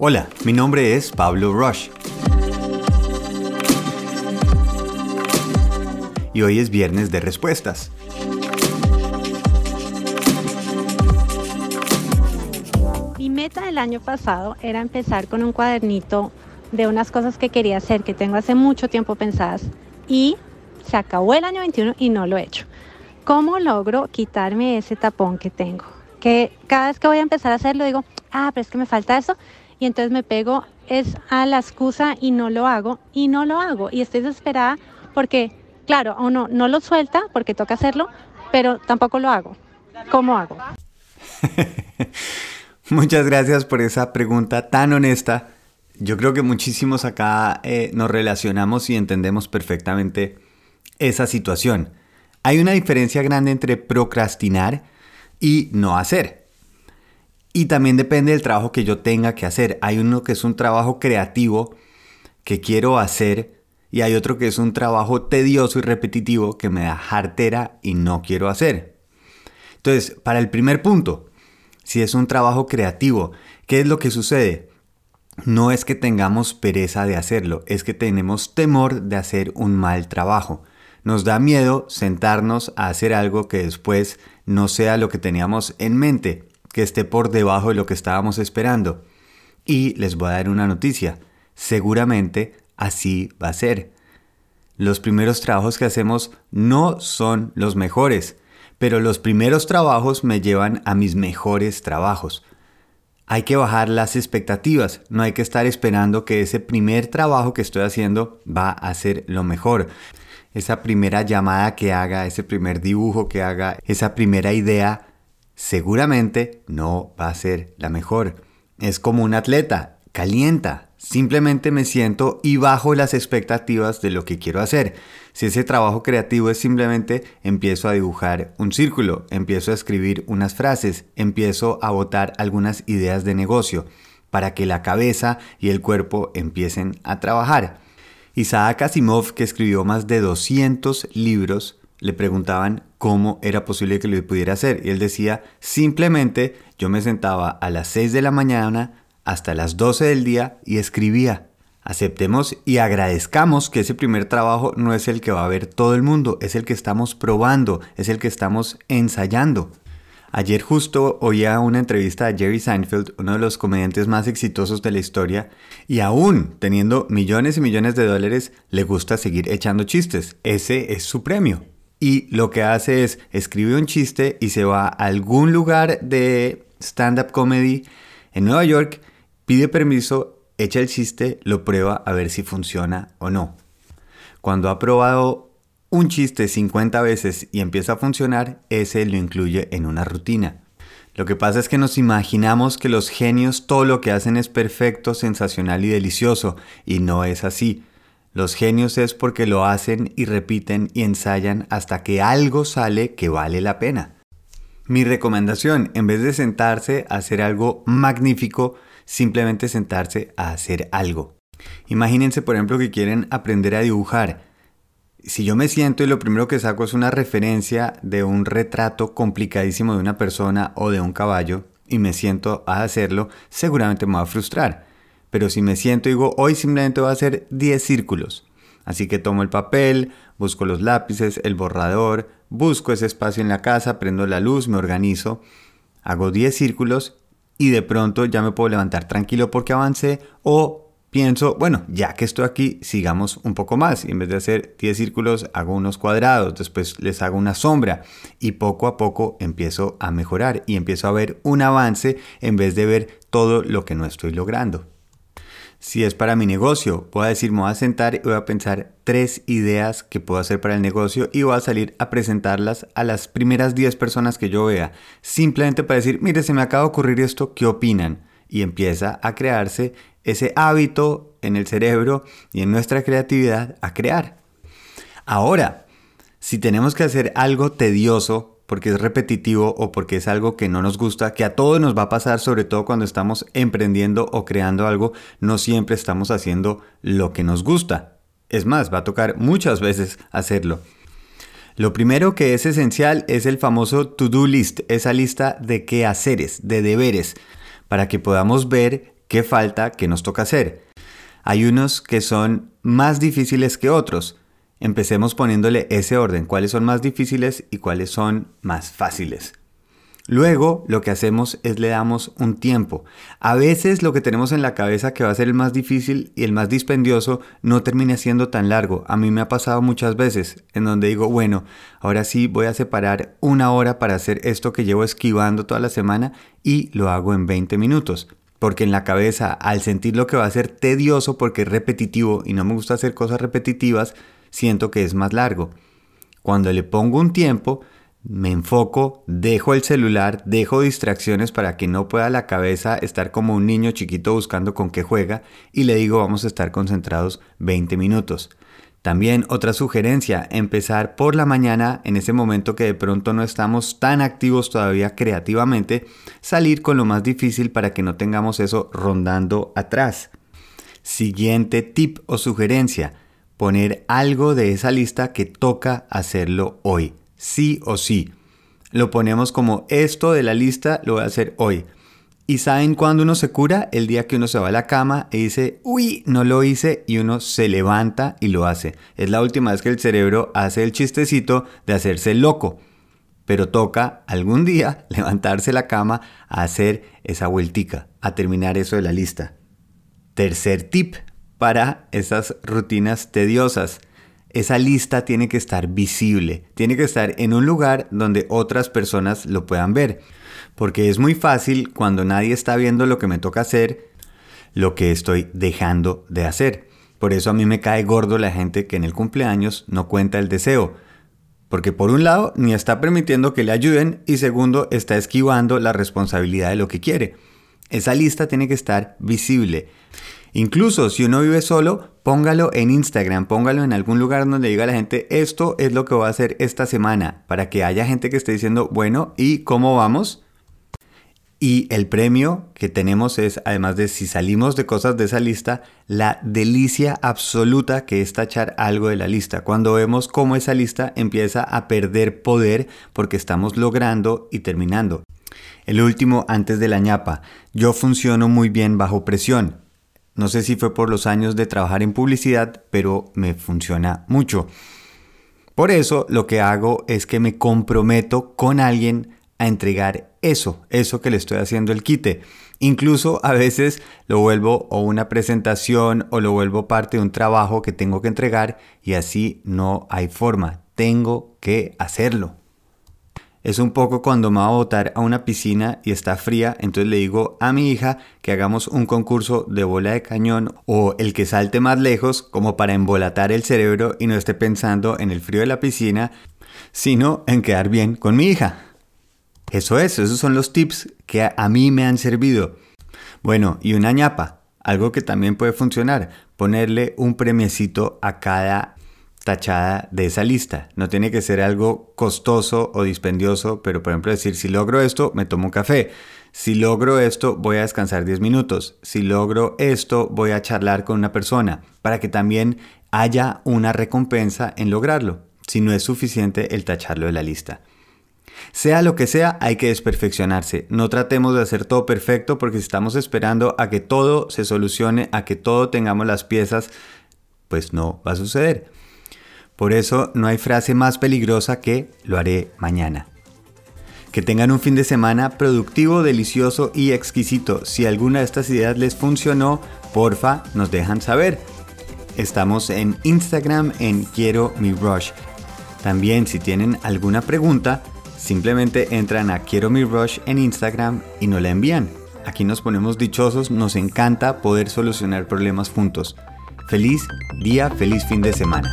Hola, mi nombre es Pablo Rush. Y hoy es viernes de respuestas. Mi meta del año pasado era empezar con un cuadernito de unas cosas que quería hacer, que tengo hace mucho tiempo pensadas. Y se acabó el año 21 y no lo he hecho. ¿Cómo logro quitarme ese tapón que tengo? Que cada vez que voy a empezar a hacerlo digo, ah, pero es que me falta eso y entonces me pego es a la excusa y no lo hago y no lo hago y estoy desesperada porque, claro, uno no lo suelta porque toca hacerlo, pero tampoco lo hago. ¿Cómo hago? Muchas gracias por esa pregunta tan honesta. Yo creo que muchísimos acá eh, nos relacionamos y entendemos perfectamente esa situación. Hay una diferencia grande entre procrastinar y no hacer. Y también depende del trabajo que yo tenga que hacer. Hay uno que es un trabajo creativo que quiero hacer y hay otro que es un trabajo tedioso y repetitivo que me da jartera y no quiero hacer. Entonces, para el primer punto, si es un trabajo creativo, ¿qué es lo que sucede? No es que tengamos pereza de hacerlo, es que tenemos temor de hacer un mal trabajo. Nos da miedo sentarnos a hacer algo que después no sea lo que teníamos en mente que esté por debajo de lo que estábamos esperando. Y les voy a dar una noticia, seguramente así va a ser. Los primeros trabajos que hacemos no son los mejores, pero los primeros trabajos me llevan a mis mejores trabajos. Hay que bajar las expectativas, no hay que estar esperando que ese primer trabajo que estoy haciendo va a ser lo mejor. Esa primera llamada que haga, ese primer dibujo que haga, esa primera idea seguramente no va a ser la mejor. Es como un atleta, calienta, simplemente me siento y bajo las expectativas de lo que quiero hacer. Si ese trabajo creativo es simplemente empiezo a dibujar un círculo, empiezo a escribir unas frases, empiezo a botar algunas ideas de negocio para que la cabeza y el cuerpo empiecen a trabajar. Isaac Asimov, que escribió más de 200 libros, le preguntaban cómo era posible que lo pudiera hacer. Y él decía, simplemente yo me sentaba a las 6 de la mañana hasta las 12 del día y escribía. Aceptemos y agradezcamos que ese primer trabajo no es el que va a ver todo el mundo, es el que estamos probando, es el que estamos ensayando. Ayer justo oía una entrevista a Jerry Seinfeld, uno de los comediantes más exitosos de la historia, y aún teniendo millones y millones de dólares, le gusta seguir echando chistes. Ese es su premio y lo que hace es escribe un chiste y se va a algún lugar de stand-up comedy en Nueva York, pide permiso, echa el chiste, lo prueba a ver si funciona o no. Cuando ha probado un chiste 50 veces y empieza a funcionar, ese lo incluye en una rutina. Lo que pasa es que nos imaginamos que los genios todo lo que hacen es perfecto, sensacional y delicioso, y no es así. Los genios es porque lo hacen y repiten y ensayan hasta que algo sale que vale la pena. Mi recomendación, en vez de sentarse a hacer algo magnífico, simplemente sentarse a hacer algo. Imagínense, por ejemplo, que quieren aprender a dibujar. Si yo me siento y lo primero que saco es una referencia de un retrato complicadísimo de una persona o de un caballo y me siento a hacerlo, seguramente me va a frustrar. Pero si me siento y digo, hoy simplemente voy a hacer 10 círculos. Así que tomo el papel, busco los lápices, el borrador, busco ese espacio en la casa, prendo la luz, me organizo, hago 10 círculos y de pronto ya me puedo levantar tranquilo porque avancé o pienso, bueno, ya que estoy aquí, sigamos un poco más. Y en vez de hacer 10 círculos, hago unos cuadrados, después les hago una sombra y poco a poco empiezo a mejorar y empiezo a ver un avance en vez de ver todo lo que no estoy logrando. Si es para mi negocio, voy a decir, me voy a sentar y voy a pensar tres ideas que puedo hacer para el negocio y voy a salir a presentarlas a las primeras 10 personas que yo vea. Simplemente para decir, mire, se me acaba de ocurrir esto, ¿qué opinan? Y empieza a crearse ese hábito en el cerebro y en nuestra creatividad a crear. Ahora, si tenemos que hacer algo tedioso, porque es repetitivo o porque es algo que no nos gusta, que a todos nos va a pasar, sobre todo cuando estamos emprendiendo o creando algo, no siempre estamos haciendo lo que nos gusta. Es más, va a tocar muchas veces hacerlo. Lo primero que es esencial es el famoso to-do list, esa lista de qué haceres, de deberes, para que podamos ver qué falta, qué nos toca hacer. Hay unos que son más difíciles que otros. Empecemos poniéndole ese orden, cuáles son más difíciles y cuáles son más fáciles. Luego lo que hacemos es le damos un tiempo. A veces lo que tenemos en la cabeza que va a ser el más difícil y el más dispendioso no termina siendo tan largo. A mí me ha pasado muchas veces en donde digo, bueno, ahora sí voy a separar una hora para hacer esto que llevo esquivando toda la semana y lo hago en 20 minutos. Porque en la cabeza, al sentir lo que va a ser tedioso porque es repetitivo y no me gusta hacer cosas repetitivas, siento que es más largo. Cuando le pongo un tiempo, me enfoco, dejo el celular, dejo distracciones para que no pueda la cabeza estar como un niño chiquito buscando con qué juega y le digo vamos a estar concentrados 20 minutos. También otra sugerencia, empezar por la mañana, en ese momento que de pronto no estamos tan activos todavía creativamente, salir con lo más difícil para que no tengamos eso rondando atrás. Siguiente tip o sugerencia, poner algo de esa lista que toca hacerlo hoy sí o sí. Lo ponemos como esto de la lista lo voy a hacer hoy. ¿Y saben cuándo uno se cura? El día que uno se va a la cama y dice, uy, no lo hice y uno se levanta y lo hace. Es la última vez que el cerebro hace el chistecito de hacerse loco. Pero toca algún día levantarse la cama a hacer esa vueltica, a terminar eso de la lista. Tercer tip para esas rutinas tediosas esa lista tiene que estar visible, tiene que estar en un lugar donde otras personas lo puedan ver. Porque es muy fácil cuando nadie está viendo lo que me toca hacer, lo que estoy dejando de hacer. Por eso a mí me cae gordo la gente que en el cumpleaños no cuenta el deseo. Porque por un lado ni está permitiendo que le ayuden y segundo está esquivando la responsabilidad de lo que quiere. Esa lista tiene que estar visible. Incluso si uno vive solo, póngalo en Instagram, póngalo en algún lugar donde diga a la gente, esto es lo que voy a hacer esta semana, para que haya gente que esté diciendo, bueno, ¿y cómo vamos? Y el premio que tenemos es, además de si salimos de cosas de esa lista, la delicia absoluta que es tachar algo de la lista. Cuando vemos cómo esa lista empieza a perder poder porque estamos logrando y terminando. El último antes de la ñapa. Yo funciono muy bien bajo presión. No sé si fue por los años de trabajar en publicidad, pero me funciona mucho. Por eso lo que hago es que me comprometo con alguien a entregar eso, eso que le estoy haciendo el quite. Incluso a veces lo vuelvo o una presentación o lo vuelvo parte de un trabajo que tengo que entregar y así no hay forma. Tengo que hacerlo. Es un poco cuando me va a botar a una piscina y está fría, entonces le digo a mi hija que hagamos un concurso de bola de cañón o el que salte más lejos como para embolatar el cerebro y no esté pensando en el frío de la piscina, sino en quedar bien con mi hija. Eso es, esos son los tips que a mí me han servido. Bueno, y una ñapa, algo que también puede funcionar, ponerle un premiecito a cada tachada de esa lista. No tiene que ser algo costoso o dispendioso, pero por ejemplo decir, si logro esto, me tomo un café. Si logro esto, voy a descansar 10 minutos. Si logro esto, voy a charlar con una persona, para que también haya una recompensa en lograrlo, si no es suficiente el tacharlo de la lista. Sea lo que sea, hay que desperfeccionarse. No tratemos de hacer todo perfecto porque si estamos esperando a que todo se solucione, a que todo tengamos las piezas, pues no va a suceder. Por eso no hay frase más peligrosa que lo haré mañana. Que tengan un fin de semana productivo, delicioso y exquisito. Si alguna de estas ideas les funcionó, porfa, nos dejan saber. Estamos en Instagram en Quiero mi Rush. También si tienen alguna pregunta, simplemente entran a Quiero mi Rush en Instagram y nos la envían. Aquí nos ponemos dichosos, nos encanta poder solucionar problemas juntos. Feliz día, feliz fin de semana.